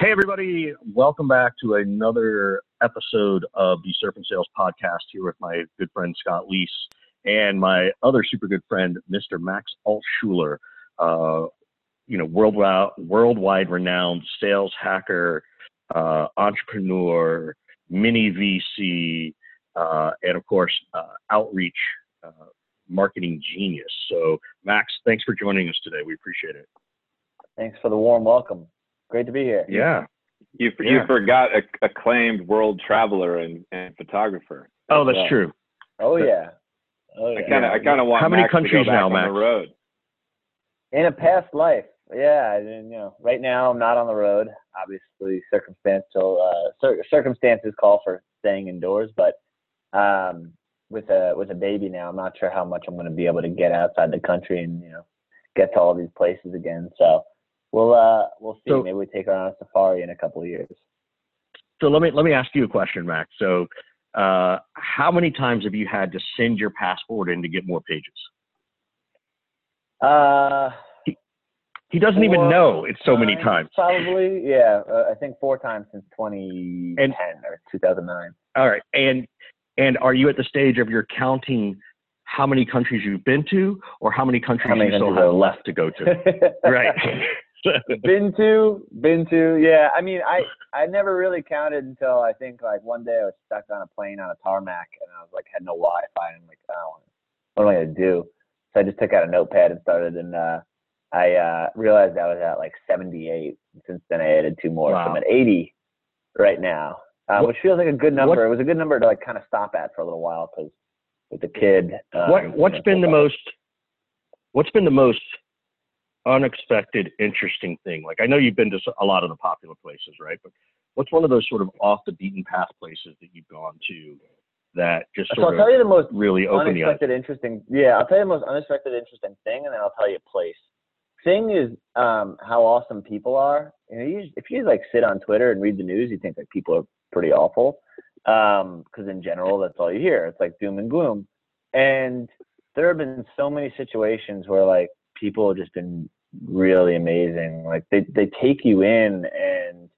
Hey, everybody. Welcome back to another episode of the Surf Sales podcast here with my good friend Scott Leese and my other super good friend, Mr. Max Altschuler, uh, you know, worldwide, worldwide renowned sales hacker, uh, entrepreneur, mini VC, uh, and of course, uh, outreach uh, marketing genius. So, Max, thanks for joining us today. We appreciate it. Thanks for the warm welcome. Great to be here. Yeah. You Yeah. you forgot a, acclaimed world traveler and, and photographer. Oh, that's well. true. Oh yeah. Oh I kind of I kind of want How many Max countries to go back now, on the road. In a past life, yeah. I didn't, you know, right now I'm not on the road. Obviously, circumstantial uh, cir- circumstances call for staying indoors, but um, with a with a baby now, I'm not sure how much I'm going to be able to get outside the country and you know get to all these places again. So we'll uh we'll see. So- Maybe we take her on a safari in a couple of years. So let me let me ask you a question, Max. So, uh, how many times have you had to send your passport in to get more pages? Uh, He doesn't even know it's so many times. Probably, yeah. Uh, I think four times since 2010 or 2009. All right, and and are you at the stage of you're counting how many countries you've been to, or how many countries How many you still have left to go to? right. been to, been to, yeah. I mean, I I never really counted until I think like one day I was stuck on a plane on a tarmac and I was like had no Wi-Fi and I'm like, oh, what am I gonna do? So I just took out a notepad and started and uh, I uh, realized I was at like 78. Since then I added two more, so I'm at 80 right now, uh, What- which feels like a good number. what- it was a good number to like kind of stop at for a little while because with the kid. Um, what what's been the most what's been the most unexpected interesting thing. Like i know you've been to a lot of the popular places right? But what's one of those sort of off the beaten path places that you've gone to that just So I'll sort tell of you the most really opened the eyes unexpected interesting yeah i'll tell you the most unexpected interesting thing and then i'll tell you a place. Thing is um how awesome people are. You know you, if you like sit on twitter and read the news you think like people are pretty awful. Um because in general that's all you hear. It's like doom and gloom. And there have been so many situations where like people have just been really amazing like they they take you in and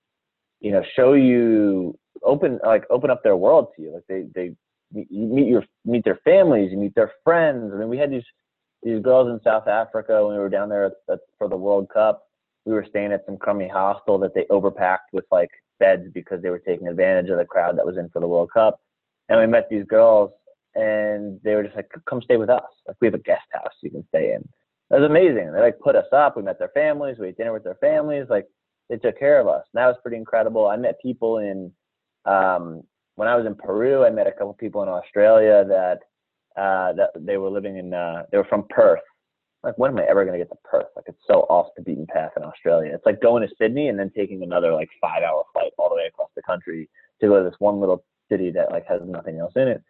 you know show you open like open up their world to you like they they you meet your meet their families, you meet their friends. I mean, we had these these girls in South Africa when we were down there for the World Cup. We were staying at some crummy hostel that they overpacked with like beds because they were taking advantage of the crowd that was in for the World Cup. And we met these girls, and they were just like, "Come stay with us. Like we have a guest house you can stay in." It was amazing. They like put us up. We met their families. We ate dinner with their families. Like they took care of us. And that was pretty incredible. I met people in um, when I was in Peru, I met a couple people in Australia that uh, that they were living in. Uh, they were from Perth. Like, when am I ever to get to Perth? Like, it's so off the beaten path in Australia. It's like going to Sydney and then taking another like five-hour flight all the way across the country to go to this one little city that like has nothing else in it.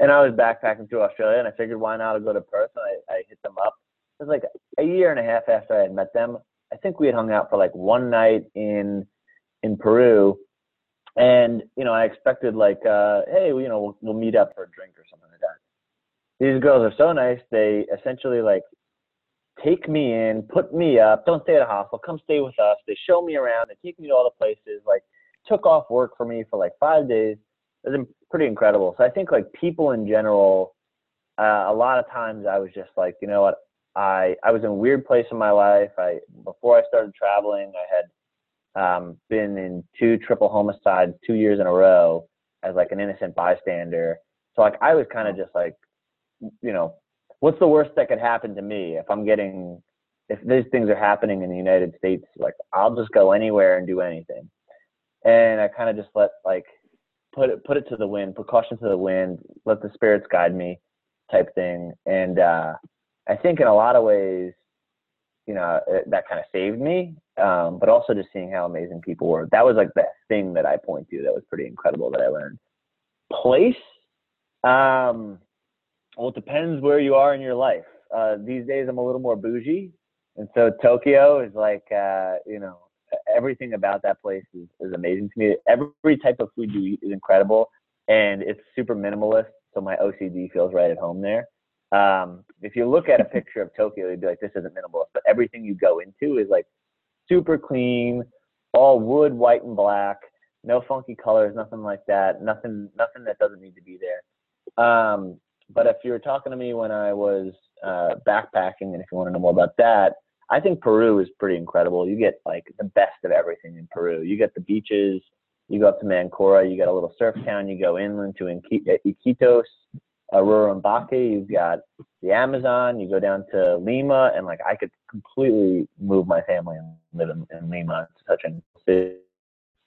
And I was backpacking through Australia, and I figured why not I'll go to Perth? And I, I hit them up. Was like a year and a half after I had met them. I think we had hung out for like one night in in Peru, and you know I expected like, uh, hey, you know, we'll, we'll meet up for a drink or something like that. These girls are so nice. They essentially like take me in, put me up. Don't stay at a hostel. Come stay with us. They show me around. They take me to all the places. Like took off work for me for like five days. It was pretty incredible. So I think like people in general, uh, a lot of times I was just like, you know what, I I was in a weird place in my life. I before I started traveling, I had um, been in two triple homicides two years in a row as like an innocent bystander. So like I was kind of just like, you know, what's the worst that could happen to me if I'm getting if these things are happening in the United States? Like I'll just go anywhere and do anything. And I kind of just let like put it put it to the wind, put caution to the wind, let the spirits guide me, type thing. And uh, I think in a lot of ways, you know, it, that kind of saved me. Um, but also just seeing how amazing people were. That was like the thing that I point to that was pretty incredible that I learned. Place, um, well, it depends where you are in your life. Uh, these days, I'm a little more bougie, and so Tokyo is like, uh, you know, everything about that place is, is amazing to me. Every type of food you eat is incredible, and it's super minimalist. So my OCD feels right at home there. Um, if you look at a picture of Tokyo, you'd be like, this isn't minimalist, but everything you go into is like super clean, all wood, white and black. No funky colors, nothing like that. Nothing, nothing that doesn't need to be there. Um, but if you were talking to me when I was uh, backpacking, and if you want to know more about that, I think Peru is pretty incredible. You get like the best of everything in Peru. You get the beaches. You go up to Mancora. You get a little surf town. You go inland to Iquitos, Urubambaque. You've got the Amazon. You go down to Lima, and like I could completely move my family and live in, in Lima. It's such a city.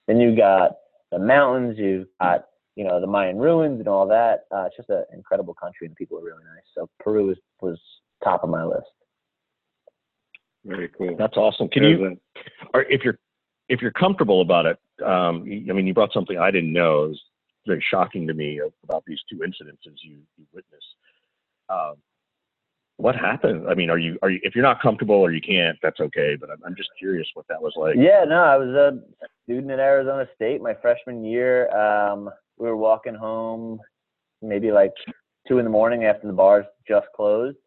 Then you got the mountains. You've got you know the Mayan ruins and all that. Uh, it's just an incredible country, and the people are really nice. So Peru was was top of my list. Very cool. That's awesome. Can There's you, or if you're if you're comfortable about it, um, I mean, you brought something I didn't know. It was very shocking to me about these two incidences you you witnessed. Um, what happened? I mean, are you are you if you're not comfortable or you can't, that's okay. But I'm, I'm just curious what that was like. Yeah, no, I was a student at Arizona State my freshman year. Um, we were walking home, maybe like two in the morning after the bars just closed,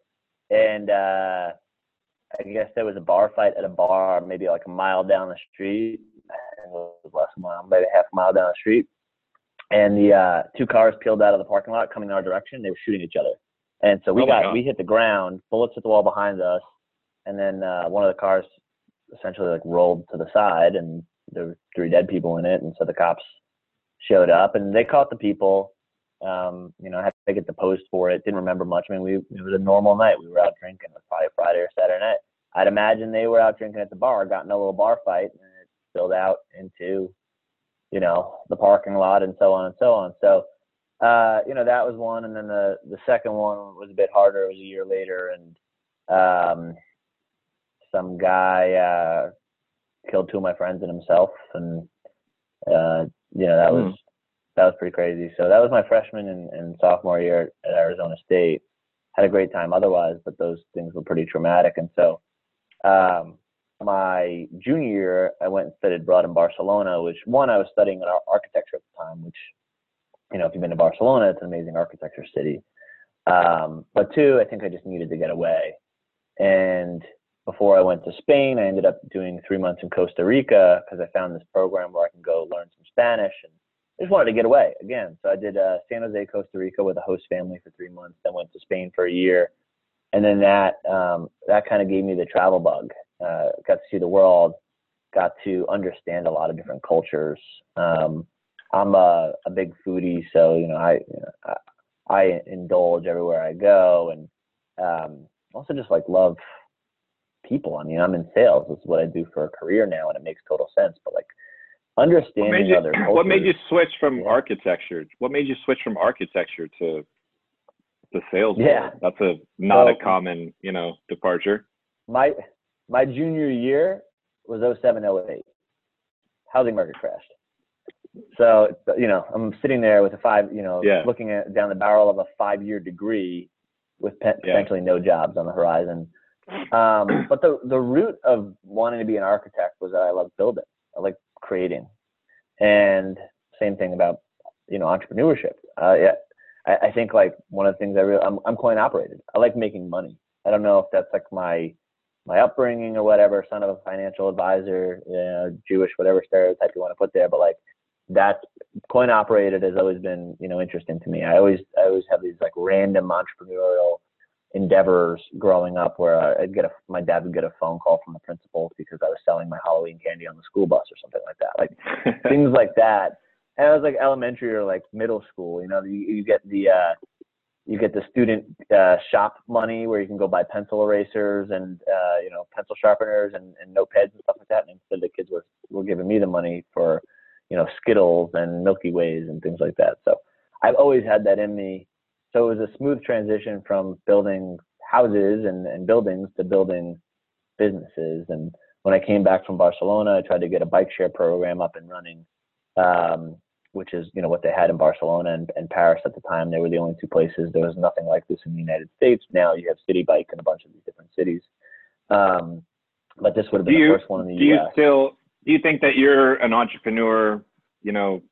and uh, I guess there was a bar fight at a bar, maybe like a mile down the street. it was less than a mile, maybe half a mile down the street. And the uh, two cars peeled out of the parking lot coming in our direction. They were shooting each other. And so we Oh got we hit the ground, bullets hit the wall behind us, and then uh, one of the cars essentially like rolled to the side, and there were three dead people in it. And so the cops showed up, and they caught the people. Um, you know, I had to get the post for it. Didn't remember much. I mean, we it was a normal night. We were out drinking. It was probably Friday or Saturday night. I'd imagine they were out drinking at the bar, got in a little bar fight, and it spilled out into, you know, the parking lot and so on and so on. So, uh, you know, that was one, and then the the second one was a bit harder. It was a year later, and um, some guy uh, killed two of my friends and himself, and uh, you know that was that was pretty crazy. So that was my freshman and, and sophomore year at Arizona State. Had a great time otherwise, but those things were pretty traumatic. And so um, my junior year, I went and studied abroad in Barcelona, which one, I was studying ar- architecture at the time, which, you know, if you've been to Barcelona, it's an amazing architecture city. Um, but two, I think I just needed to get away. And before I went to Spain, I ended up doing three months in Costa Rica because I found this program where I can go learn some Spanish and I just wanted to get away again. So I did uh, San Jose, Costa Rica with a host family for three months. Then went to Spain for a year, and then that um, that kind of gave me the travel bug. Uh, got to see the world, got to understand a lot of different cultures. Um, I'm a, a big foodie, so you know I, you know, I I indulge everywhere I go, and um, also just like love people. I mean, I'm in sales. This is what I do for a career now, and it makes total sense. But like What understanding made you, other cultures. what made you switch from Yeah. architecture? What made you switch from architecture to the sales? Yeah. That's a not a common, you know, departure. my my junior year was 07 08 housing market crashed. So you know i'm sitting there with a five you know Yeah. looking at down the barrel of a five year degree with pe- Yeah. potentially no jobs on the horizon. Um, but the the root of wanting to be an architect was that i love building. I like creating. And same thing about you know entrepreneurship. Uh, yeah I, I think like one of the things i really I'm, I'm coin operated i like making money. I don't know if that's like my my upbringing or whatever, son of a financial advisor, you know, Jewish, whatever stereotype you want to put there, but like that coin operated has always been, you know, interesting to me. I always, I always have these like random entrepreneurial endeavors growing up where I'd get a, my dad would get a phone call from the principal because I was selling my Halloween candy on the school bus or something like that. Like things like that. And I was like elementary or like middle school, you know, you, you get the, uh, you get the student uh, shop money where you can go buy pencil erasers and uh, you know pencil sharpeners and, and notepads and stuff like that. And instead, the kids were were giving me the money for you know Skittles and Milky Ways and things like that. So I've always had that in me. So it was a smooth transition from building houses and, and buildings to building businesses. And when I came back from Barcelona, I tried to get a bike share program up and running. Um, which is you know what they had in Barcelona and, and Paris at the time. They were the only two places. There was nothing like this in the United States. Now you have Citi Bike in a bunch of these different cities. Um, but this would have been Do you- the first one in the do you still do you think that you're an entrepreneur you know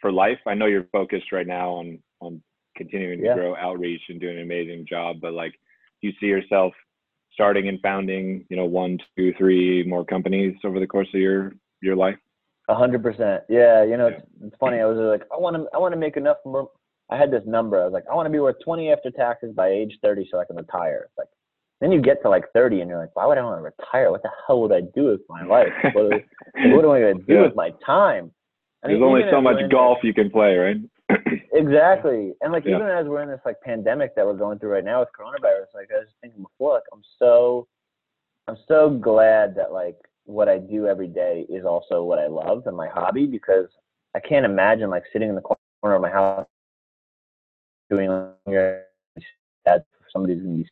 for life i know you're focused right now on on continuing to Yeah. grow outreach and doing an amazing job but like do you see yourself starting and founding you know one two three more companies over the course of your your life A hundred percent. Yeah, you know, it's, it's funny. I was like, I want to, I want to make enough. More, I had this number. I was like, I want to be worth twenty after taxes by age thirty, so I can retire. It's like, then you get to like thirty, and you're like, why would I want to retire? What the hell would I do with my life? What, what am I going to do Yeah. with my time? I There's mean, only so much golf you can play, right? Exactly. And like Yeah. even as we're in this like pandemic that we're going through right now with coronavirus, like I was thinking before, like I'm so I'm so glad that like what I do every day is also what I love and my hobby because I can't imagine like sitting in the corner of my house doing that somebody's gonna be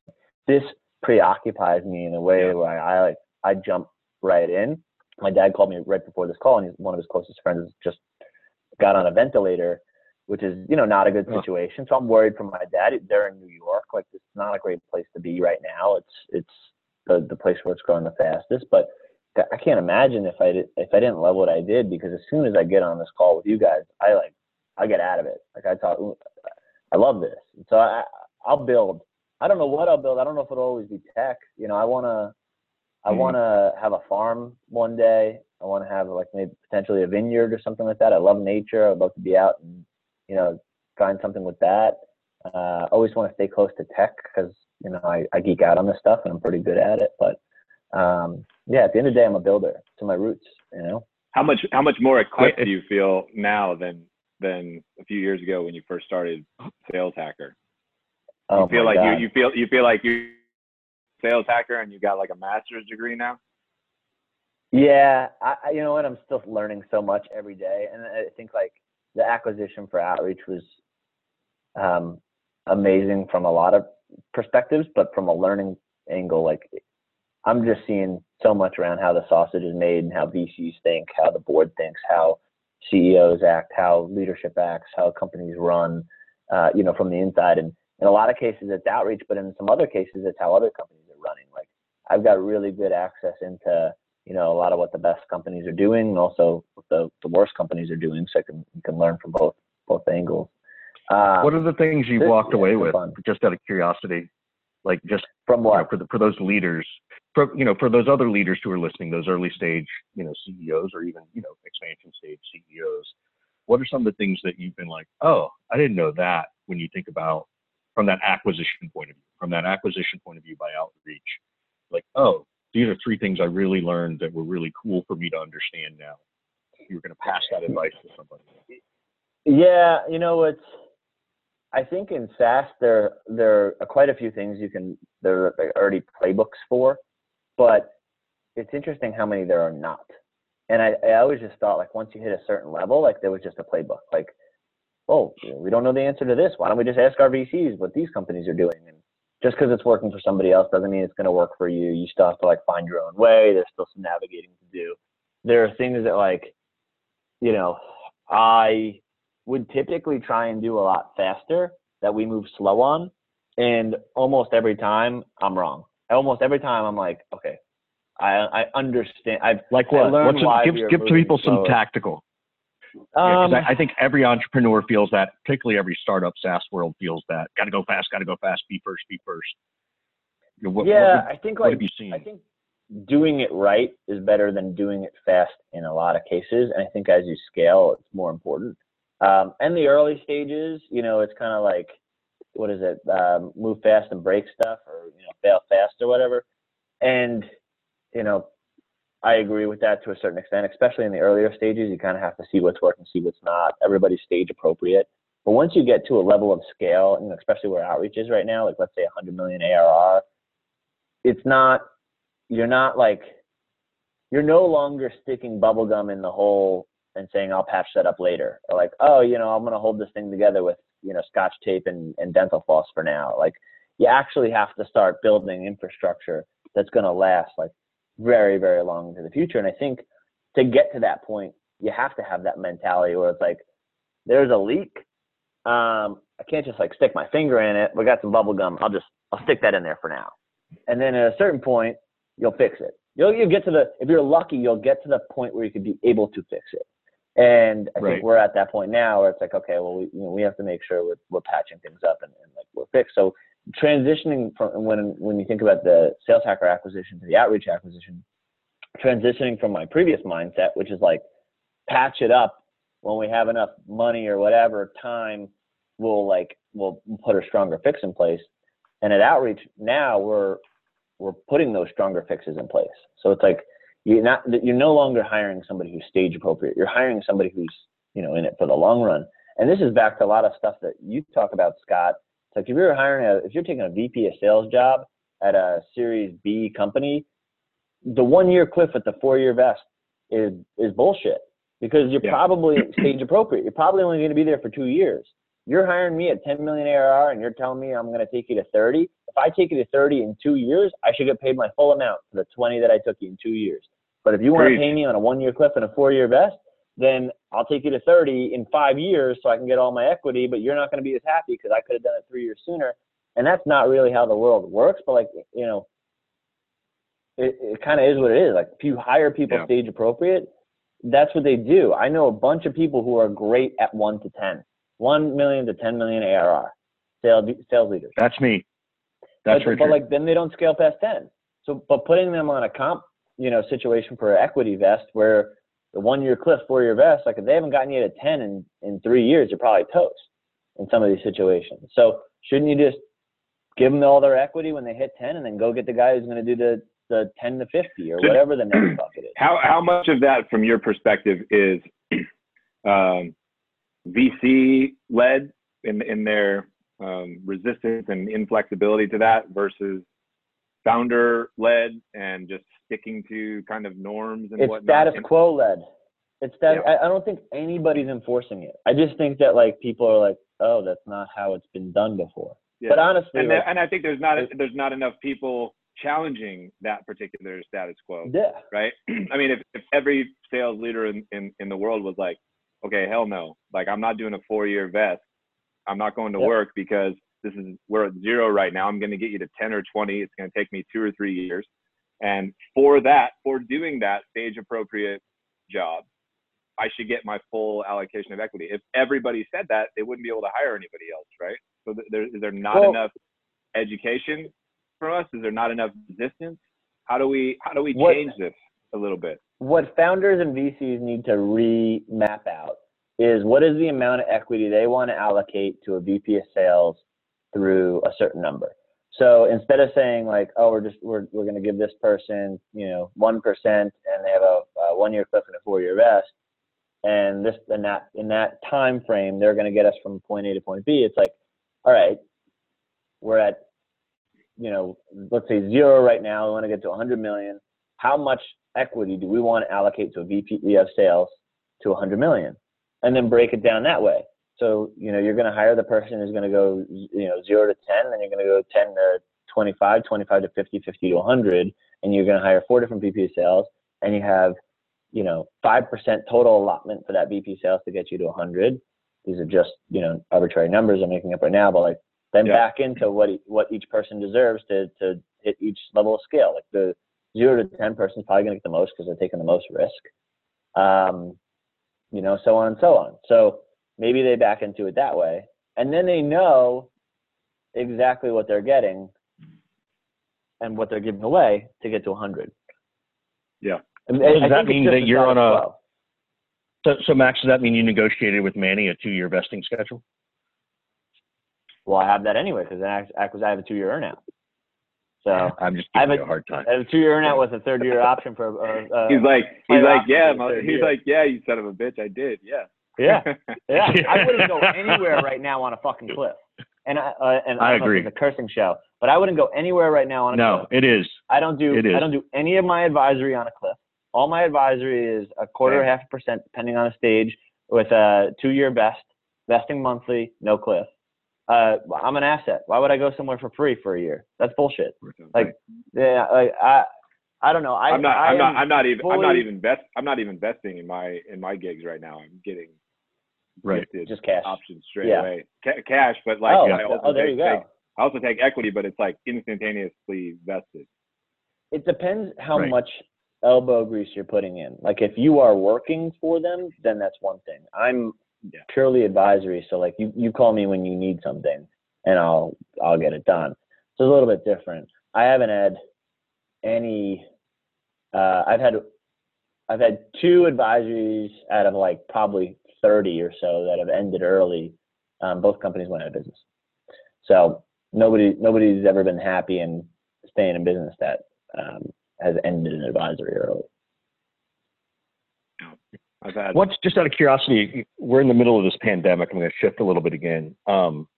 this preoccupies me in a way where I like I jump right in. My dad called me right before this call and he's one of his closest friends just got on a ventilator which is you know not a good situation. So I'm worried for my dad. They're in New York, like it's not a great place to be right now. It's it's the the place where it's growing the fastest. But I can't imagine if I did, if I didn't love what I did because as soon as I get on this call with you guys, I like I get out of it. Like I thought, I love this. So I I'll build. I don't know what I'll build. I don't know if it'll always be tech. You know, I wanna I Mhm. wanna have a farm one day. I want to have like maybe potentially a vineyard or something like that. I love nature. I'd love to be out and you know find something with that. Uh, always want to stay close to tech because you know I, I geek out on this stuff and I'm pretty good at it. But um, yeah, at the end of the day, I'm a builder to my roots. You know. How much how much more equipped I- do you feel now than than a few years ago when you first started Sales Hacker? Oh you feel like God. you you feel you feel like you sales hacker and you got like a master's degree now? Yeah, I, I- you know what? I'm still learning so much every day, and I think like the acquisition for Outreach was um, amazing from a lot of perspectives, but from a learning angle, like I'm just seeing so much around how the sausage is made and how VCs think, how the board thinks, how CEOs act, how leadership acts, how companies run, uh, you know, from the inside. And in a lot of cases, it's outreach, but in some other cases, it's how other companies are running. Like I've got really good access into you know a lot of what the best companies are doing, and also what the the worst companies are doing, so I can you can learn from both both angles. Um, What are the things you've this- walked yeah, away with, fun. just out of curiosity? Like just from you know, for the, for those leaders, for you know, for those other leaders who are listening, those early stage, you know, CEOs or even you know, expansion stage CEOs. What are some of the things that you've been like, oh, I didn't know that when you think about from that acquisition point of view, from that acquisition point of view by outreach, like, oh, these are three things I really learned that were really cool for me to understand now. You're going to pass that advice to somebody. Yeah, you know it's. I think in SaaS there there are quite a few things you can there are already playbooks for, but it's interesting how many there are not. And I, I always just thought like once you hit a certain level, like there was just a playbook. Like, oh, we don't know the answer to this. Why don't we just ask our VCs what these companies are doing? And just because it's working for somebody else doesn't mean it's going to work for you. You still have to like find your own way. There's still some navigating to do. There are things that like, you know, I would typically try and do a lot faster that we move slow on. And almost every time I'm wrong. Almost every time I'm like, okay, I I understand. I've Like what? learned What's give give moving people some slower. tactical. Yeah, um, I, I think every entrepreneur feels that, particularly every startup SaaS world feels that. Got to go fast, got to go fast, be first, be first. You know, what, yeah, what, I think what like have you seen? I think doing it right is better than doing it fast in a lot of cases. And I think as you scale, it's more important. Um, and the early stages, you know, it's kind of like, what is it? Um, move fast and break stuff or, you know, fail fast or whatever. And, you know, I agree with that to a certain extent, especially in the earlier stages. You kind of have to see what's working, see what's not. Everybody's stage appropriate. But once you get to a level of scale, know, especially where outreach is right now, like let's say 100 million ARR, it's not you're not like you're no longer sticking bubble gum in the hole and saying I'll patch that up later. Or like, oh, you know, I'm gonna hold this thing together with, you know, scotch tape and, and dental floss for now. Like you actually have to start building infrastructure that's gonna last like very, very long into the future. And I think to get to that point, you have to have that mentality where it's like, there's a leak. Um, I can't just like stick my finger in it. We got some bubble gum. I'll just I'll stick that in there for now. And then at a certain point, you'll fix it. You'll you'll get to the if you're lucky, you'll get to the point where you could be able to fix it. And I Right. think we're at that point now where it's like, okay, well, we you know, we have to make sure we're we're patching things up and, and like we're fixed. So transitioning from when when you think about the sales hacker acquisition to the outreach acquisition, transitioning from my previous mindset, which is like patch it up when we have enough money or whatever time. We'll like we'll put a stronger fix in place. And at outreach now we're we're putting those stronger fixes in place. So it's like you're not you're no longer hiring somebody who's stage appropriate. You're hiring somebody who's you know in it for the long run. And this is back to a lot of stuff that you talk about, Scott. It's like if you're hiring a if you're taking a VP of sales job at a Series B company, the one year cliff at the four year vest is is bullshit because you're Yeah. probably stage appropriate. You're probably only going to be there for two years. You're hiring me at 10 million ARR and you're telling me I'm going to take you to 30. If I take you to 30 in two years, I should get paid my full amount for the 20 that I took you in two years. But if you want to pay me on a one year cliff and a four year vest, then I'll take you to 30 in five years so I can get all my equity, but you're not going to be as happy because I could have done it three years sooner. And that's not really how the world works. But like, you know, it, it kind of is what it is. Like if you hire people Yeah. stage appropriate, that's what they do. I know a bunch of people who are great at one to 10, 1 million to 10 million ARR sales, sales leaders. That's me. That's but, Richard. but like then they don't scale past 10. So, but putting them on a comp, you know, situation for equity vest where the one year cliff, four year vest, like if they haven't gotten you to 10 in, in three years, you're probably toast in some of these situations. So shouldn't you just give them all their equity when they hit 10 and then go get the guy who's going to do the, the 10 to 50 or So- whatever the next bucket is? How how much of that, from your perspective, is um, VC led in in their um, resistance and inflexibility to that versus founder led and just sticking to kind of norms and it's whatnot? status quo led. It's that Yeah. I, I don't think anybody's enforcing it. I just think that like people are like, oh, that's not how it's been done before. Yeah. But honestly, and, like, there- and I think there's not there's not enough people challenging that particular status quo. yeah, right? I mean, if, if every sales leader in, in, in the world was like, okay, hell no, like I'm not doing a four year vest. I'm not going to Yep. work because this is, we're at zero right now. I'm going to get you to 10 or 20. It's going to take me two or three years. And for that, for doing that stage appropriate job, I should get my full allocation of equity. If everybody said that, they wouldn't be able to hire anybody else, right? So th- there, is there not Well- enough education for us? Is there not enough resistance? How do we how do we What- change this a little bit? What founders and VCs need to re-map out is what is the amount of equity they want to allocate to a VP of sales through a certain number. So instead of saying like, oh, we're just we're we're going to give this person, you know, one percent, and they have a, a one-year cliff and a four-year vest, and this and that in that time frame, they're going to get us from point A to point B. It's like, all right, we're at, you know, let's say zero right now. We want to get to 100 million. How much equity do we want to allocate to a VP of sales to 100 million, and then break it down that way. So you know you're going to hire the person who's going to go you know zero to 10, then you're going to go 10 to 25, 25 to 50, 50 to 100, and you're going to hire four different VP of sales, and you have you know five percent total allotment for that VP sales to get you to 100. These are just you know arbitrary numbers I'm making up right now, but like then Yeah. back into what what each person deserves to to hit each level of scale. Like the zero to ten person is probably going to get the most because they're taking the most risk. Um, you know, so on and so on. So maybe they back into it that way, and then they know exactly what they're getting and what they're giving away to get to 100. Yeah. And So does I that mean that you're on a- quo. So, so Max, does that mean you negotiated with Manny a two-year vesting schedule? Well, I have that anyway because I, I, 'cause I have a two-year earnout. So I'm just I have giving a- a hard time. I a two-year earnout with a third-year option for. Uh, uh, He's like, he's like, yeah, for the mo- third he's year. like, yeah, you son of a bitch, I did, yeah. yeah. Yeah, I wouldn't go anywhere right now on a fucking cliff. And I uh, and I know agree. It's a cursing show, but I wouldn't go anywhere right now on a No, cliff. it is. I don't do it is. I don't do any of my advisory on a cliff. All my advisory is a quarter, Same. half a percent, depending on the stage, with a two-year vest, vesting monthly, no cliff. Uh, I'm an asset. Why would I go somewhere for free for a year? That's bullshit. Like, yeah, like I, I don't know. I, I'm not, I I'm not, I'm not even, I'm not even vest, I'm not even vesting in my, in my gigs right now. I'm getting Right. gifted just cash. options straight Yeah. away, Ca- cash, but like, oh, I also oh, there take, you go. take- I also take equity, but it's like instantaneously vested. it depends how Right. much elbow grease you're putting in. Like if you are working for them, then that's one thing. I'm Yeah. purely advisory, so like you, you call me when you need something and I'll I'll get it done. So it's a little bit different. I haven't had any uh I've had I've had two advisories out of like probably 30 or so that have ended early. Um, both companies went out of business. So nobody nobody's ever been happy in staying in business that um, has ended an advisory early. I've had What's just out of curiosity? We're in the middle of this pandemic. I'm going to shift a little bit again. Um,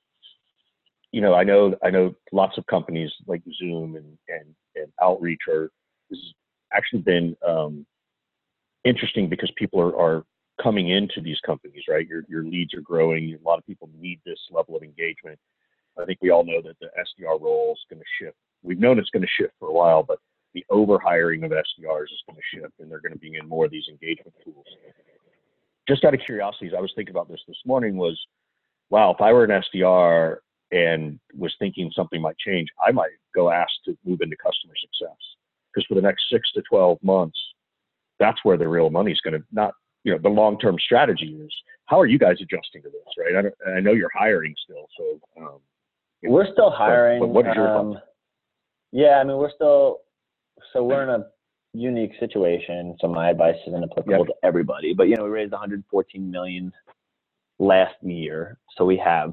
you know, I know I know lots of companies like Zoom and and, and Outreach are. This has actually been um, interesting because people are, are coming into these companies, right? Your your leads are growing. A lot of people need this level of engagement. I think we all know that the SDR role is going to shift. We've known it's going to shift for a while, but the overhiring of SDRs is going to shift, and they're going to be in more of these engagement tools. Just out of curiosity, as I was thinking about this this morning, was wow, if I were an SDR and was thinking something might change, I might go ask to move into customer success because for the next six to 12 months, that's where the real money is going to not, you know, the long term strategy is. How are you guys adjusting to this, right? I, don't, I know you're hiring still, so. Um, We're still hiring. but what is your um, yeah, I mean, we're still so we're in a unique situation. So my advice isn't applicable Yep. to everybody, but you know, we raised 114 million last year, so we have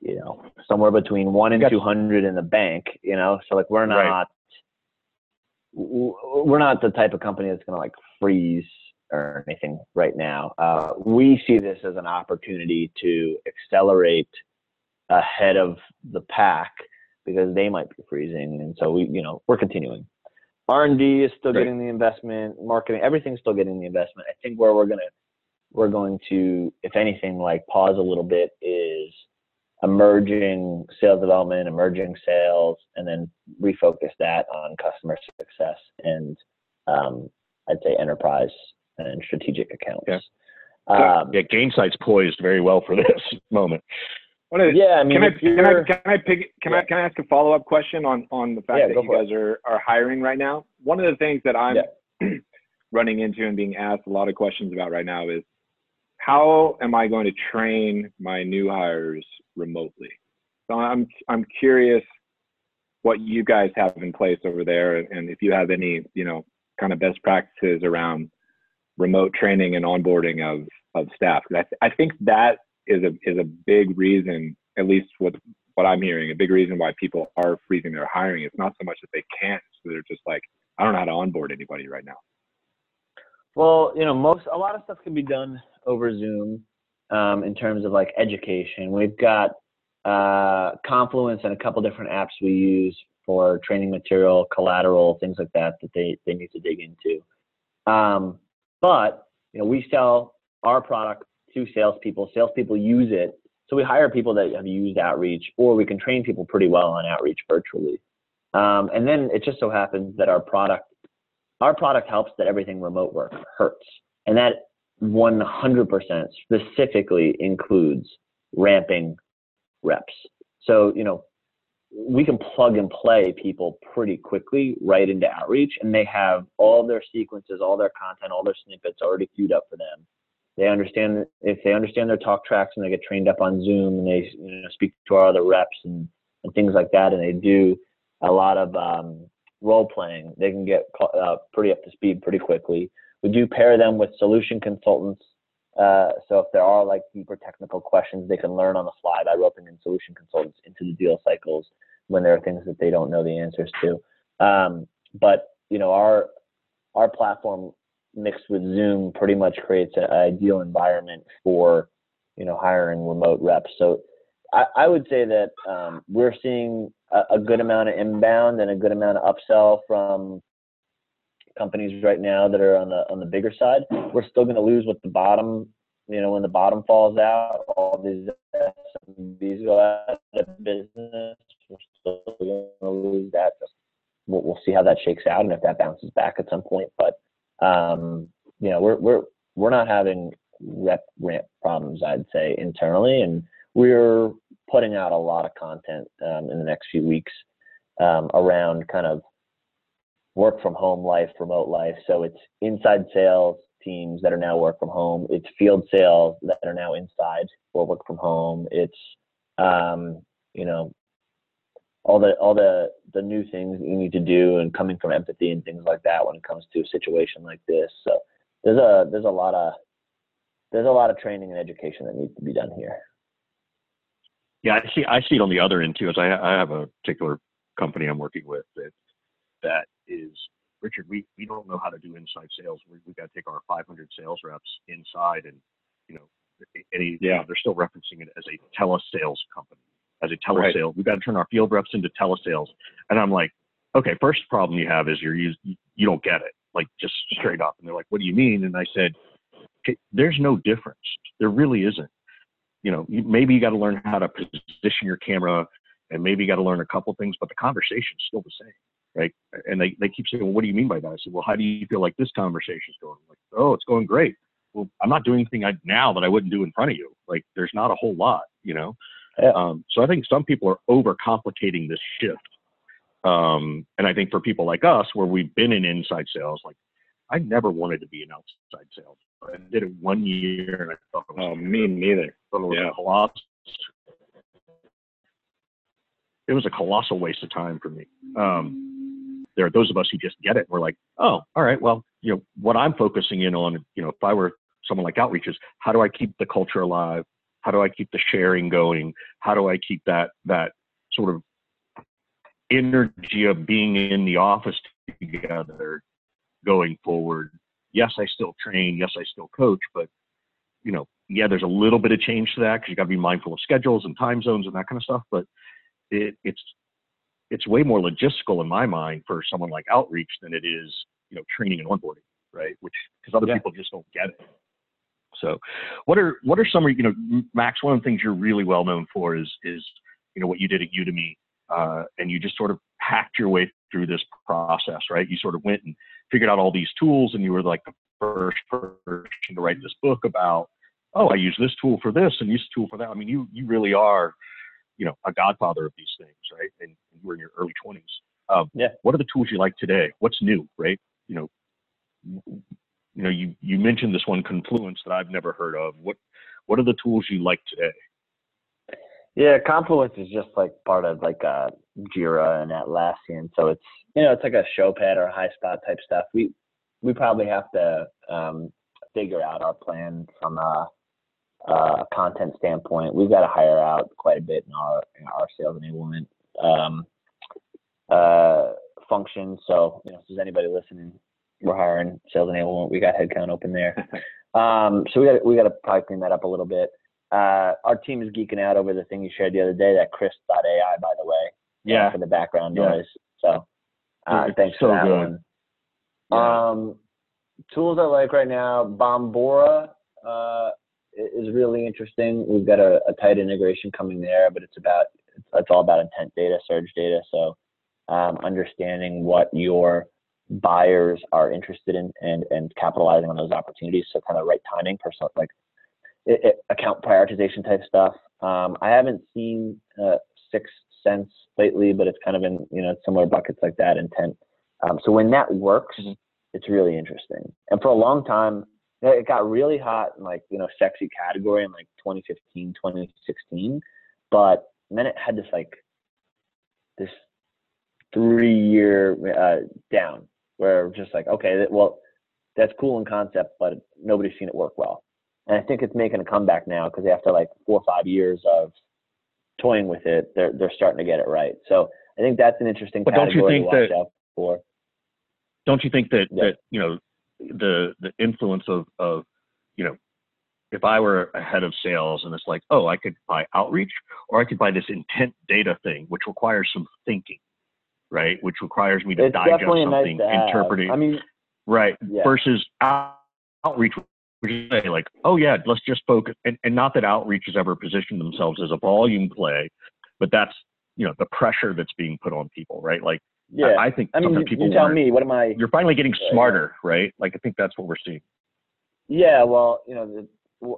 you know somewhere between one and Got- 200 in the bank. You know, so like we're not w- we're not the type of company that's going to like freeze or anything right now. Uh, we see this as an opportunity to accelerate ahead of the pack because they might be freezing, and so we, you know, we're continuing. R and D is still Right. getting the investment, marketing, everything's still getting the investment. I think where we're gonna, we're going to, if anything, like pause a little bit is emerging sales development, emerging sales, and then refocus that on customer success and um, I'd say enterprise and strategic accounts. Yeah. Um, yeah, Gainsight's poised very well for this moment. What is, yeah, I mean, can I can I can I pick, can I can I ask a follow up question on on the fact Yeah, that you guys are are hiring right now? One of the things that I'm running into and being asked a lot of questions about right now is how am I going to train my new hires remotely? So I'm I'm curious what you guys have in place over there and, and if you have any, you know, kind of best practices around remote training and onboarding of of staff. I, th- I think that is a is a big reason, at least what what I'm hearing, a big reason why people are freezing their hiring. It's not so much that they can't, so they're just like, I don't know how to onboard anybody right now. Well, you know, most a lot of stuff can be done over Zoom um, in terms of like education. We've got uh, Confluence and a couple different apps we use for training material, collateral, things like that that they they need to dig into. Um, but you know, we sell our product to salespeople. Salespeople use it, so we hire people that have used outreach, or we can train people pretty well on outreach virtually. Um, and then it just so happens that our product our product helps that everything remote work hurts. And that 100% specifically includes ramping reps. So, you know, we can plug and play people pretty quickly right into outreach and they have all their sequences, all their content, all their snippets already queued up for them. They understand if they understand their talk tracks and they get trained up on Zoom and they you know, speak to our other reps and, and things like that, and they do a lot of um, role playing, they can get uh, pretty up to speed pretty quickly. We do pair them with solution consultants. Uh, so if there are like deeper technical questions, they can learn on the fly by roping in solution consultants into the deal cycles when there are things that they don't know the answers to. Um, but you know, our our platform mixed with Zoom pretty much creates an ideal environment for you know hiring remote reps. So I, I would say that um, we're seeing a, a good amount of inbound and a good amount of upsell from companies right now that are on the on the bigger side. We're still going to lose with the bottom. You know, when the bottom falls out, all these SMBs go out of business. We're still going to lose that. We'll, we'll see how that shakes out and if that bounces back at some point. But um, you know, we're we're we're not having rep ramp problems. I'd say internally, and we're putting out a lot of content um, in the next few weeks um, around kind of work from home life, remote life. So it's inside sales teams that are now work from home. It's field sales that are now inside or work from home. It's um, you know all the all the the new things you need to do and coming from empathy and things like that when it comes to a situation like this. So there's a there's a lot of there's a lot of training and education that needs to be done here. Yeah, I see. I see it on the other end too. As I, I have a particular company I'm working with that that is Richard. We we don't know how to do inside sales. We we got to take our 500 sales reps inside, and you know, any yeah, they're still referencing it as a telesales company, as a telesale. Right. We've got to turn our field reps into telesales, and I'm like, okay, first problem you have is you're you you don't get it, like just straight up. And they're like, what do you mean? And I said, okay, there's no difference. There really isn't you know, maybe you got to learn how to position your camera and maybe you got to learn a couple things, but the conversation's still the same, right? And they, they keep saying, well, what do you mean by that? I said, well, how do you feel like this conversation's going? I'm like, oh, it's going great. Well, I'm not doing anything I, now that I wouldn't do in front of you. Like, there's not a whole lot, you know? Yeah. Um, so I think some people are overcomplicating this shift. Um, and I think for people like us, where we've been in inside sales, like I never wanted to be an outside sales. I did it one year and I thought it was oh, me neither. It was yeah. colossal. It was a colossal waste of time for me. Um, there are those of us who just get it. We're like, oh, all right, well, you know, what I'm focusing in on, you know, if I were someone like outreach is how do I keep the culture alive? How do I keep the sharing going? How do I keep that that sort of energy of being in the office together going forward. Yes, I still train. Yes, I still coach, but you know, yeah, there's a little bit of change to that because you got to be mindful of schedules and time zones and that kind of stuff. But it, it's it's way more logistical in my mind for someone like outreach than it is, you know, training and onboarding, right? Which because other yeah. people just don't get it. So, what are what are some you know, Max? One of the things you're really well known for is is you know what you did at Udemy, uh, and you just sort of hacked your way through this process, right? You sort of went and figured out all these tools and you were like the first person to write this book about, oh, I use this tool for this and use this tool for that. I mean, you you really are, you know, a godfather of these things, right? And, and you were in your early 20s. Um, yeah. What are the tools you like today? What's new, right? You know, you know, you you mentioned this one Confluence that I've never heard of. What what are the tools you like today? Yeah, Confluence is just like part of like uh, Jira and Atlassian, so it's you know it's like a Showpad or Highspot type stuff. We we probably have to um, figure out our plan from a, a, content standpoint. We've got to hire out quite a bit in our in our sales enablement um, uh, function. So you know, if there's anybody listening, we're hiring sales enablement. We got headcount open there. um, so we got we got to probably clean that up a little bit. Uh, our team is geeking out over the thing you shared the other day, that Krisp.ai, by the way. Yeah. For the background yeah. noise. So uh, thanks so for that good. one. Yeah. Um, tools I like right now, Bombora uh, is really interesting. We've got a, a, tight integration coming there, but it's about it's, it's all about intent data, surge data. So um, understanding what your buyers are interested in and and capitalizing on those opportunities. So kind of right timing, personal like it, it, account prioritization type stuff. Um, I haven't seen uh, six cents lately, but it's kind of in you know similar buckets like that intent. Um, so when that works, mm-hmm. it's really interesting. And for a long time, it got really hot in like you know sexy category in like 2015, 2016, but then it had this like this three year uh, down where just like okay, well that's cool in concept, but nobody's seen it work well. And I think it's making a comeback now because after like four or five years of toying with it, they're they're starting to get it right. So I think that's an interesting but don't you think that, for. Don't you think that yeah. that you know the the influence of of you know if I were a head of sales and it's like oh I could buy outreach or I could buy this intent data thing which requires some thinking, right? Which requires me to it's digest something, nice interpret it. I mean, right? Yeah. Versus outreach say like, oh yeah, let's just focus, and, and not that outreach has ever positioned themselves as a volume play, but that's you know the pressure that's being put on people, right? Like, yeah, I, I think I mean, you, people you tell me, what am I? You're finally getting smarter, right? Like, I think that's what we're seeing. Yeah, well, you know, the,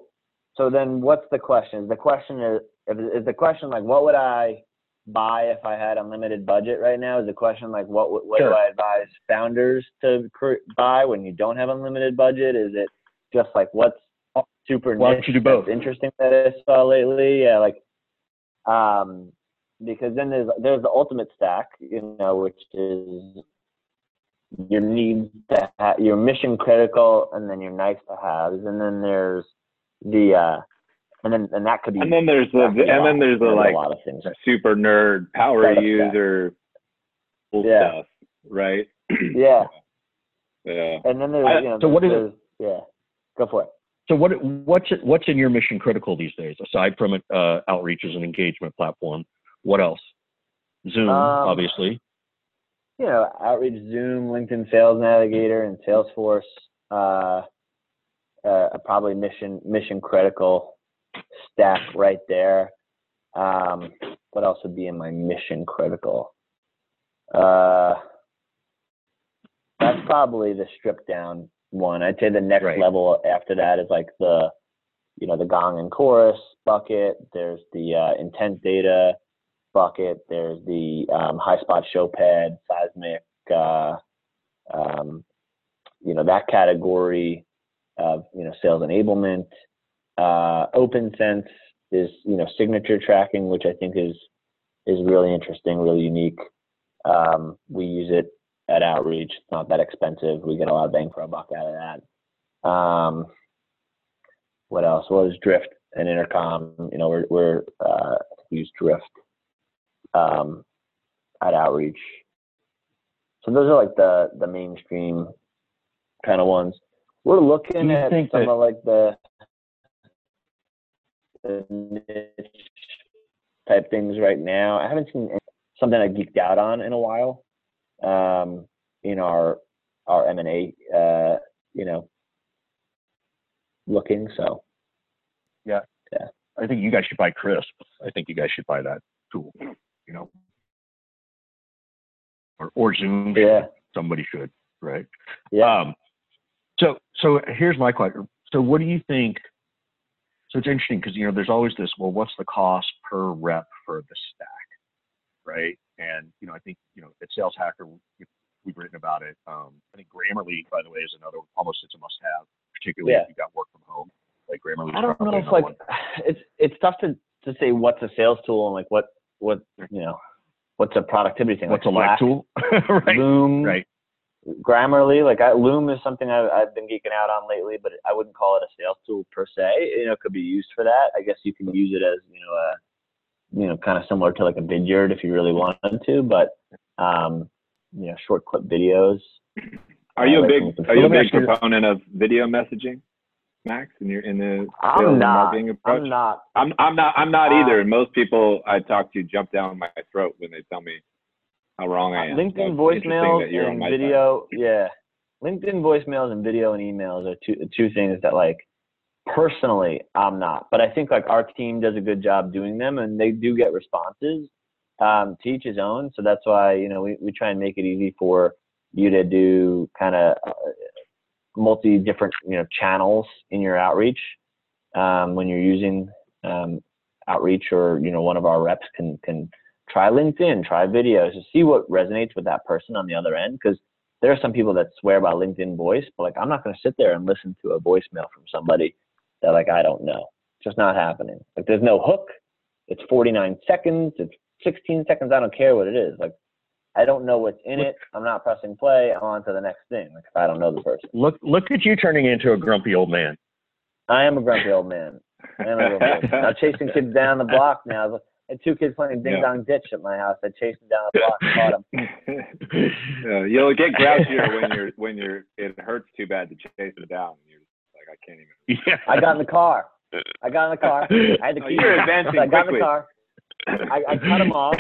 so then what's the question? The question is, is the question like, what would I buy if I had unlimited budget right now? Is the question like, what what sure. do I advise founders to buy when you don't have unlimited budget? Is it just like what's super Why do both? interesting that I saw lately. Yeah, like um, because then there's there's the ultimate stack, you know, which is your needs to have your mission critical, and then your nice to haves, and then there's the uh, and then and that could be And then there's the, that could a and then there's the There's like a lot of things. super nerd power Startup user cool Yeah. stuff, right? Yeah, Yeah. and then there's I- you know so what is it- Yeah, go for it. So what what's what's in your mission critical these days aside from uh, outreach as an engagement platform? What else? Zoom, Um, obviously. you know, Outreach, Zoom, LinkedIn Sales Navigator, and Salesforce. Uh, uh, probably mission mission critical stack right there. Um, what else would be in my mission critical? Uh, that's probably the stripped down one. I'd say the next Right. level after that is like the, you know, the Gong and Chorus bucket. There's the uh, intent data bucket. There's the um, Highspot show pad, seismic, uh, um, you know, that category of, you know, sales enablement. Uh, OpenSense is, you know, signature tracking, which I think is, is really interesting, really unique. Um, we use it at Outreach. It's not that expensive. We get a lot of bang for our buck out of that. Um, what else? Well, there's Drift and Intercom. You know, we're, we're uh, use Drift um, at Outreach. So those are like the the mainstream kind of ones. We're looking at some that- of like the niche type things right now. I haven't seen something I geeked out on in a while. Um, in our our M and A, uh, you know, looking. So yeah, yeah. I think you guys should buy Krisp. I think you guys should buy that tool. You know, or or Zoom. should. yeah, Somebody should, right? yeah. Um, so, so here's my question. So, what do you think? So it's interesting because you know there's always this. Well, what's the cost per rep for the stack, right? And you know, I think you know at Sales Hacker we- we've written about it. Um, I think Grammarly, by the way, is another almost it's a must-have, particularly Yeah. if you got work from home. Like Grammarly. I don't know if like it's it's tough to to say what's a sales tool and like what what you know what's a productivity thing. what's a like live Slack, tool, right? Loom, Right. Grammarly. Like I, Loom is something I've, I've been geeking out on lately, but I wouldn't call it a sales tool per se. You know, it could be used for that. I guess you can use it as you know a you know kind of similar to like a Vidyard if you really wanted to, but um, you know short clip videos. Are you Uh, a like big are you a big ask proponent of video messaging, Max? In your in the sales I'm not. marketing approach? I'm not. I'm I'm not I'm not Uh, either. And most people I talk to jump down my throat when they tell me how wrong I am. LinkedIn interesting voicemails that you're on and my side. video, yeah. LinkedIn voicemails and video and emails are two two things that like personally I'm not, but I think like our team does a good job doing them and they do get responses. Um, to each his own, so that's why you know we we try and make it easy for you to do kind of uh, multi different you know channels in your outreach um, when you're using um, outreach or you know one of our reps can can try LinkedIn, try videos to see what resonates with that person on the other end. Because there are some people that swear by LinkedIn voice, but like I'm not going to sit there and listen to a voicemail from somebody that like I don't know. It's just not happening. Like there's no hook. It's 49 seconds. It's 16 seconds. I don't care what it is. Like I don't know what's in it. I'm not pressing play. I'm on to the next thing. Like if I don't know the person, Look, look at you turning into a grumpy old man. I am a grumpy old man. I am a grumpy old man. Now chasing kids down the block now. I had two kids playing ding Yeah. dong ditch at my house. I chased them down the block and caught them. Yeah, you'll get grouchier when you're when you're it hurts too bad to chase them down. You're like I can't even. Yeah. I got in the car. I got in the car. I had the Oh, you're advancing I got in the car. I, I cut him off.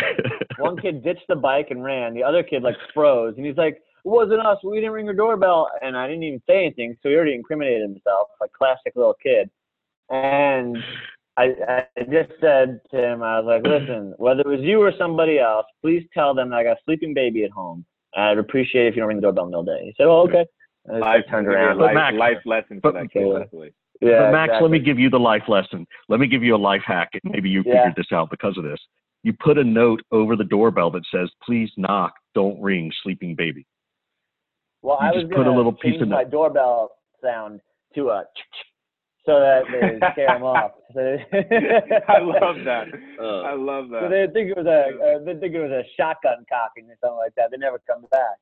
One kid ditched the bike and ran. The other kid like froze, and he's like, "It wasn't us. We didn't ring your doorbell." And I didn't even say anything, so he already incriminated himself, like classic little kid. And I, I just said to him, I was like, "Listen, whether it was you or somebody else, please tell them that I got a sleeping baby at home. I'd appreciate it if you don't ring the doorbell in the middle of the day." He said, "Oh, okay." And I Life, turned give you a around. But life, Max- life lesson for but- that kid. Yeah. Leslie. Yeah, but Max, let me give you the life lesson. Let me give you a life hack, and maybe you Yeah. figured this out because of this. You put a note over the doorbell that says, "Please knock, don't ring, sleeping baby." Well, You I was just put a gonna little piece change of my the- doorbell sound to a so that they scare them off. I love that. Uh, I love that. So that. they think it was a uh, they think it was a shotgun cocking or something like that. They never come back.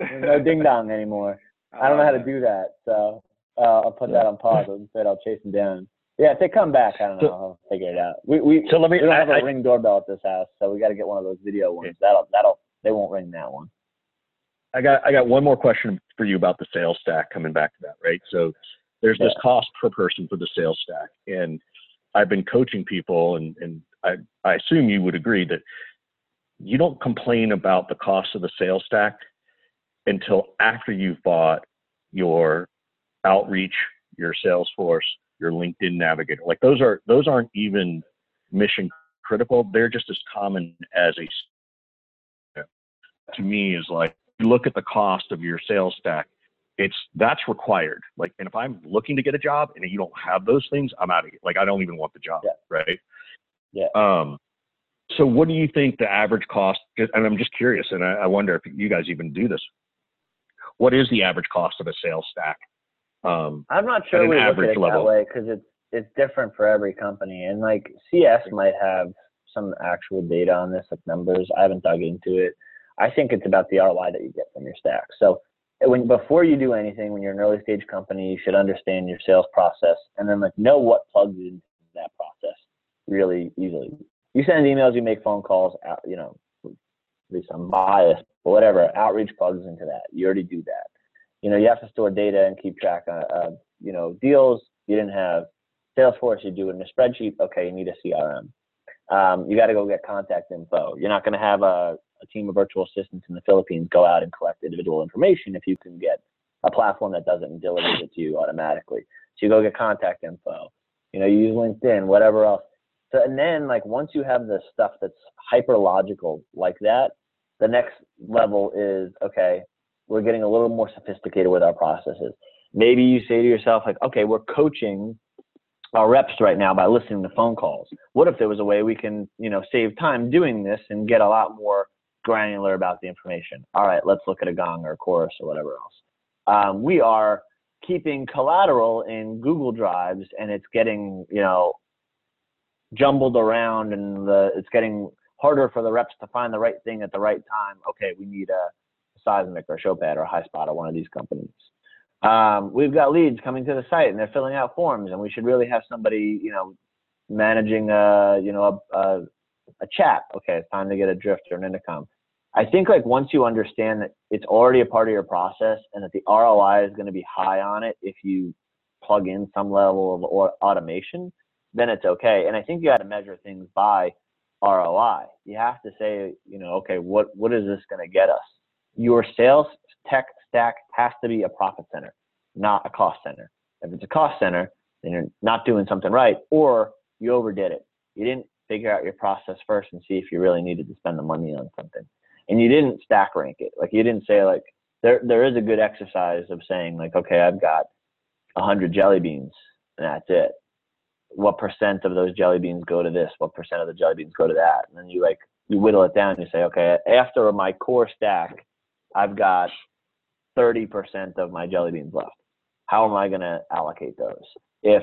There's no ding dong anymore. I don't know how to do that, so uh, I'll put that on pause. Instead, I'll chase them down. Yeah, if they come back, I don't know. So- I'll figure it out. We we, so let me. we don't I, have a I, ring doorbell at this house, so we got to get one of those video ones. That'll that'll they won't ring that one. I got I got one more question for you about the sales stack. Coming back to that, right? So there's this cost per person for the sales stack, and I've been coaching people, and and I I assume you would agree that you don't complain about the cost of the sales stack until after you've bought your outreach, your Salesforce, your LinkedIn Navigator. Like those are those aren't even mission critical. They're just as common as a to me is like you look at the cost of your sales stack it's that's required like and if i'm looking to get a job and you don't have those things i'm out of here like i don't even want the job Yeah. right Yeah. um so what do you think the average cost and i'm just curious and i, I wonder if you guys even do this what is the average cost of a sales stack um I'm not sure we look at it level. that way because it's it's different for every company, and like CS might have some actual data on this, like numbers. I haven't dug into it. I think it's about the ROI that you get from your stack. So when before you do anything, when you're an early stage company, you should understand your sales process and then like know what plugs into that process really easily. You send emails, you make phone calls, out, you know, at least I'm biased, but whatever, outreach plugs into that. You already do that. You know, you have to store data and keep track of, you know, deals. You didn't have Salesforce, you do it in a spreadsheet. Okay, you need a CRM. Um, you got to go get contact info. You're not going to have a, a team of virtual assistants in the Philippines go out and collect individual information if you can get a platform that doesn't and delivers it to you automatically. So you go get contact info. You know, you use LinkedIn, whatever else. So and then like once you have the stuff that's hyper logical like that, the next level is okay, we're getting a little more sophisticated with our processes. Maybe you say to yourself, like, okay, we're coaching our reps right now by listening to phone calls. What if there was a way we can, you know, save time doing this and get a lot more granular about the information? All right, let's look at a Gong or a Chorus or whatever else. Um, we are keeping collateral in Google Drives, and it's getting, you know, jumbled around, and the it's getting harder for the reps to find the right thing at the right time. Okay, we need a Seismic or Showpad or HighSpot or one of these companies. Um, we've got leads coming to the site and they're filling out forms, and we should really have somebody, you know, managing a, you know, a, a, a chat. Okay, it's time to get a drift or an intercom. I think like once you understand that it's already a part of your process and that the ROI is going to be high on it if you plug in some level of automation, then it's okay. And I think you got to measure things by ROI. You have to say, you know, okay, what what is this going to get us? Your sales tech stack has to be a profit center, not a cost center. If it's a cost center, then you're not doing something right, or you overdid it. You didn't figure out your process first and see if you really needed to spend the money on something, and you didn't stack rank it. Like you didn't say like there there is a good exercise of saying like, okay, I've got hundred jelly beans, and that's it. What percent of those jelly beans go to this? What percent of the jelly beans go to that? And then you like you whittle it down. And you say, okay, after my core stack, I've got 30% of my jelly beans left. How am I going to allocate those? If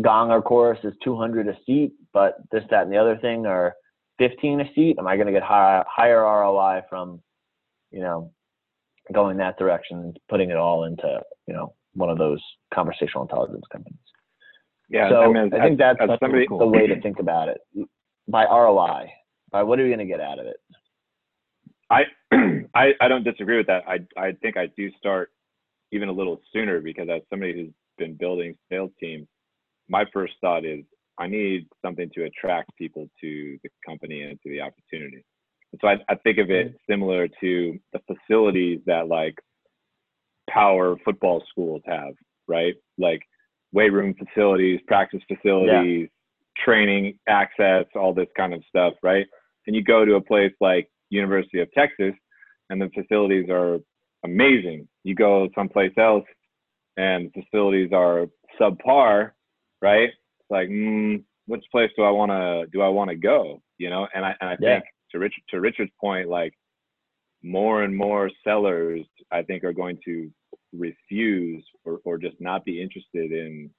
Gong or Chorus is 200 a seat, but this, that, and the other thing are 15 a seat, am I going to get higher, higher ROI from, you know, going that direction and putting it all into, you know, one of those conversational intelligence companies? Yeah, so I I, mean, as- think that's as somebody- the way to think about it. By ROI, by what are we going to get out of it? I, I I don't disagree with that. I I think I do start even a little sooner because as somebody who's been building sales teams, my first thought is I need something to attract people to the company and to the opportunity. And so I, I think of it similar to the facilities that like power football schools have, right? Like weight room facilities, practice facilities, training access, all this kind of stuff, right? And you go to a place like University of Texas, and the facilities are amazing. You go someplace else, and facilities are subpar, right? Like, mm, which place do I want to do I want to go? You know, and I and I Yeah. think to Richard to Richard's point, like more and more sellers, I think, are going to refuse or or just not be interested in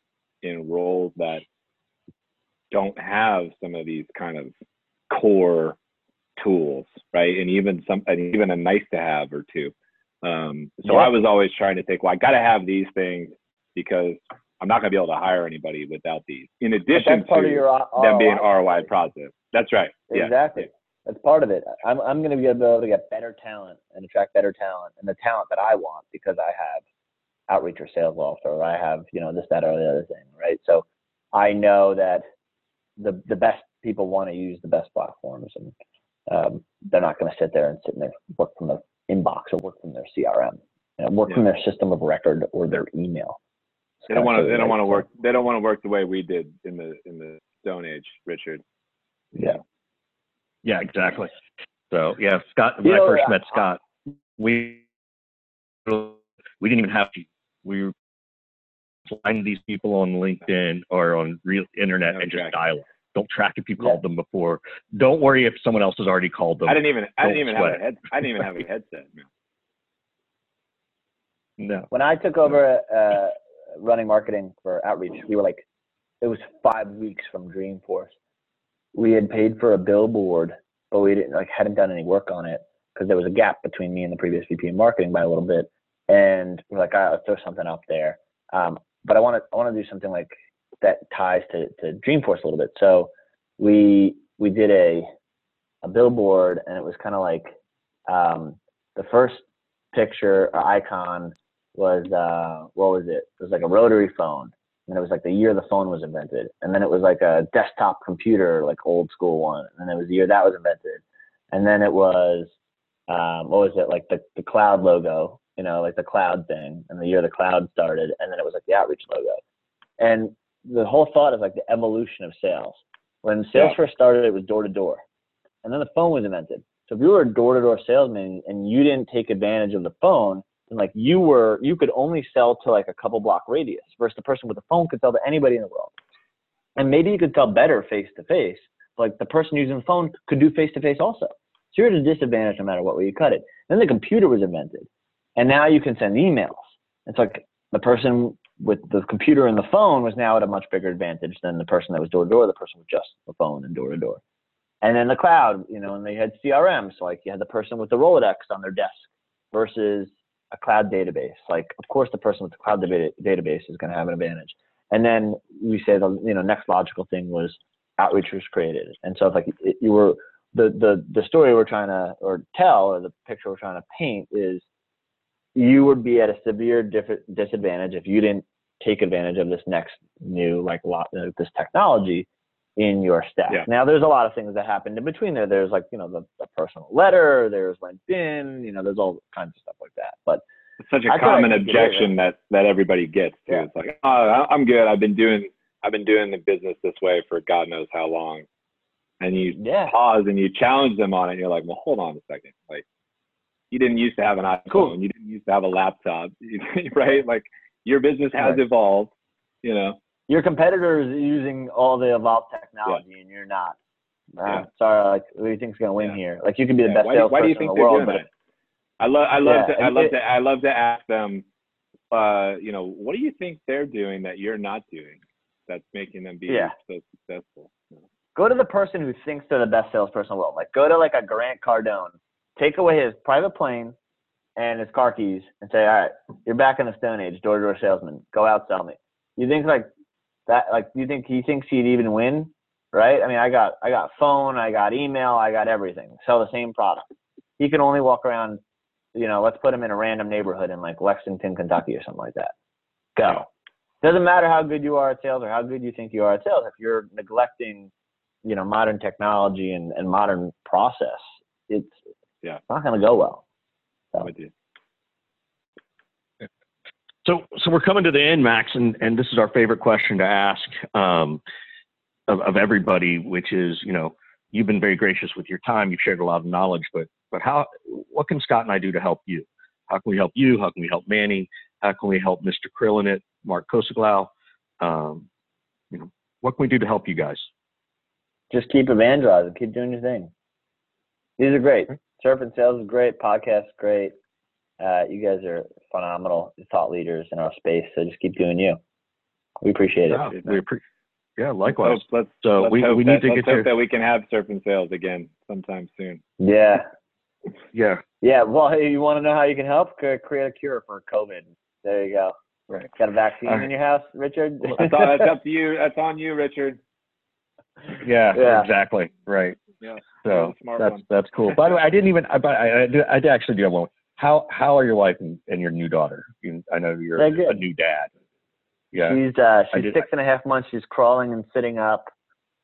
in roles that don't have some of these kind of core tools, right? And even some, and even a nice to have or two. Um, so Yeah. I was always trying to think, well, I got to have these things because I'm not going to be able to hire anybody without these. In addition to of your R- them being ROI. Positive. That's right. Yeah. Exactly. That's part of it. I'm I'm going to be able to get better talent and attract better talent and the talent that I want because I have outreach or SalesLoft or I have you know this that or the other thing, right? So I know that the the best people want to use the best platforms and um, they're not going to sit there and sit in their work from the inbox or work from their CRM, you know, work from their system of record or their email. It's They don't want to. They don't want to work. They don't want to work the way we did in the in the Stone Age, Richard. Yeah. Yeah, exactly. So yeah, Scott. When You I know, first I- met Scott, we we didn't even have to. We were find these people on LinkedIn or on real internet No and just track. dial. it. Don't track if you Yeah. called them before. Don't worry if someone else has already called them. I didn't even. I Don't didn't even sweat have a head. I didn't even have a headset. man. No. when I took over uh, running marketing for outreach, we were like, it was five weeks from Dreamforce. We had paid for a billboard, but we didn't like hadn't done any work on it because there was a gap between me and the previous VP of marketing by a little bit. And we're like, all right, let's throw something up there. Um, but I want to I want to do something like that ties to, to Dreamforce a little bit. So we we did a a billboard, and it was kind of like um, the first picture or icon was uh what was it? It was like a rotary phone. And it was like the year the phone was invented. And then it was like a desktop computer, like old school one. And then it was the year that was invented. And then it was um what was it, like the, the cloud logo, you know, like the cloud thing, and the year the cloud started, and then it was like the outreach logo. And the whole thought is like the evolution of sales. When sales Yeah. first started, it was door to door. And then the phone was invented. So if you were a door to door salesman and you didn't take advantage of the phone, then like you were you could only sell to like a couple block radius versus the person with the phone could sell to anybody in the world. And maybe you could sell better face to face. Like the person using the phone could do face to face also. So you're at a disadvantage no matter what way you cut it. Then the computer was invented. And now you can send emails. It's like the person with the computer and the phone was now at a much bigger advantage than the person that was door to door, the person with just the phone and door to door. And then the cloud, you know, and they had CRM. So like you had the person with the Rolodex on their desk versus a cloud database. Like of course the person with the cloud data- database is going to have an advantage. And then we say the you know next logical thing was outreach was created. And so it's like it, you were the the the story we're trying to or tell or the picture we're trying to paint is you would be at a severe disadvantage if you didn't take advantage of this next new like lot uh, this technology in your stack. Yeah. Now there's a lot of things that happened in between there. There's like, you know, the, the personal letter, there's LinkedIn, you know, there's all kinds of stuff like that. But It's such a I common you could do it, objection that that everybody gets too. Yeah. It's like, oh, I'm good. I've been doing I've been doing the business this way for God knows how long. And you yeah, pause and you challenge them on it. And you're like, well, hold on a second. Like, you didn't used to have an iPhone. Cool. You didn't used to have a laptop, right? Like, your business has Right. evolved. You know, your competitor is using all the evolved technology and you're not. Uh, Yeah. Sorry, like who do you think's gonna win Yeah. here? Like you could be the best why, do, why do you salesperson think in the world, but? I love, I love, Yeah, to, I love it- to, I love to ask them. Uh, you know, what do you think they're doing that you're not doing that's making them be Yeah. so successful? go to the person who thinks they're the best salesperson in the world. Like go to like a Grant Cardone, take away his private plane and his car keys, and say, "All right, you're back in the Stone Age, door-to-door salesman. Go out, sell me." You think like that? Like do you think he thinks he'd even win? Right? I mean, I got I got phone, I got email, I got everything. Sell the same product. He can only walk around. You know, let's put him in a random neighborhood in like Lexington, Kentucky, or something like that. Go. Doesn't matter how good you are at sales or how good you think you are at sales. If you're neglecting you know modern technology and, and modern process it's Yeah. it's not going to go well I'm with you. So, so we're coming to the end, Max, and, and this is our favorite question to ask um, of, of everybody, which is, you know, you've been very gracious with your time. You've shared a lot of knowledge, but but how? What can Scott and I do to help you? How can we help you? How can we help Manny? How can we help Mr. Krillinit, Mark Kosoglow? Um, you know, what can we do to help you guys? just keep evangelizing keep doing your thing these are great surfing sales is great podcast is great uh, you guys are phenomenal thought leaders in our space so just keep doing you We appreciate it. Yeah, we appre- yeah, Let's likewise. hope, let's, So let's we, hope we that, need to let's get hope your that we can have Surfing Sales again sometime soon. Yeah. yeah Yeah. Well, hey, you want to know how you can help? Create a cure for COVID. There you go. right. Got a vaccine All right. in your house, Richard? That's, all, that's up to you. That's on you, Richard. Yeah, Yeah. exactly. Right. Yeah. So Smart that's that's cool. By the way, I didn't even. I, I, I, I did actually do have one. How how are your wife and, and your new daughter? You, I know you're a new dad. Yeah. She's uh, she's did- six and a half months. She's crawling and sitting up.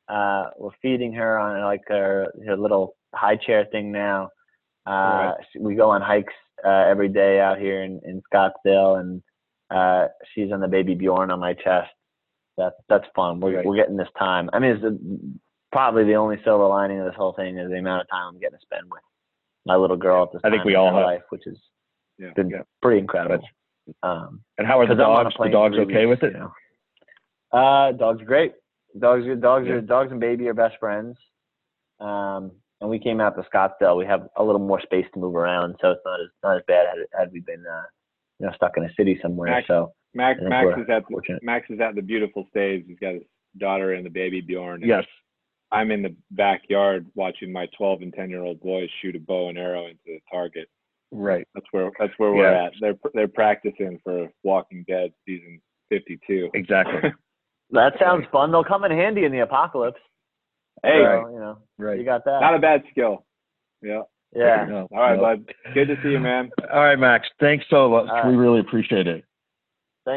Uh, we're feeding her on like her her little high chair thing now. Uh, Right. We go on hikes uh, every day out here in, in Scottsdale, and uh, she's on the baby Bjorn on my chest. That's that's fun. We're Right. we're getting this time. I mean, it's uh probably the only silver lining of this whole thing is the amount of time I'm getting to spend with my little girl at this I think we in all have. life, which has Yeah. been Yeah. pretty incredible. Um, And how are the 'Cause I'm on a dogs? The dogs okay with it? you know. Uh, dogs are great. Dogs, are dogs Yeah. are dogs and baby are best friends. Um, and we came out to Scottsdale. We have a little more space to move around, so it's not as not as bad had, had we been, uh, you know, stuck in a city somewhere. Max- so Max Max is at fortunate. Max is at the beautiful stage. He's got his daughter and the baby Bjorn. and Yes. I'm in the backyard watching my 12 and 10 year old boys shoot a bow and arrow into the target. Right. That's where that's where we're Yeah. at. They're they're practicing for Walking Dead season 52. Exactly. that sounds fun. They'll come in handy in the apocalypse. Hey, So, Right. you know, Right. you got that. not a bad skill. Yeah. yeah. No, All right, no. bud. Good to see you, man. All right, Max. Thanks so much. All We right. really appreciate it.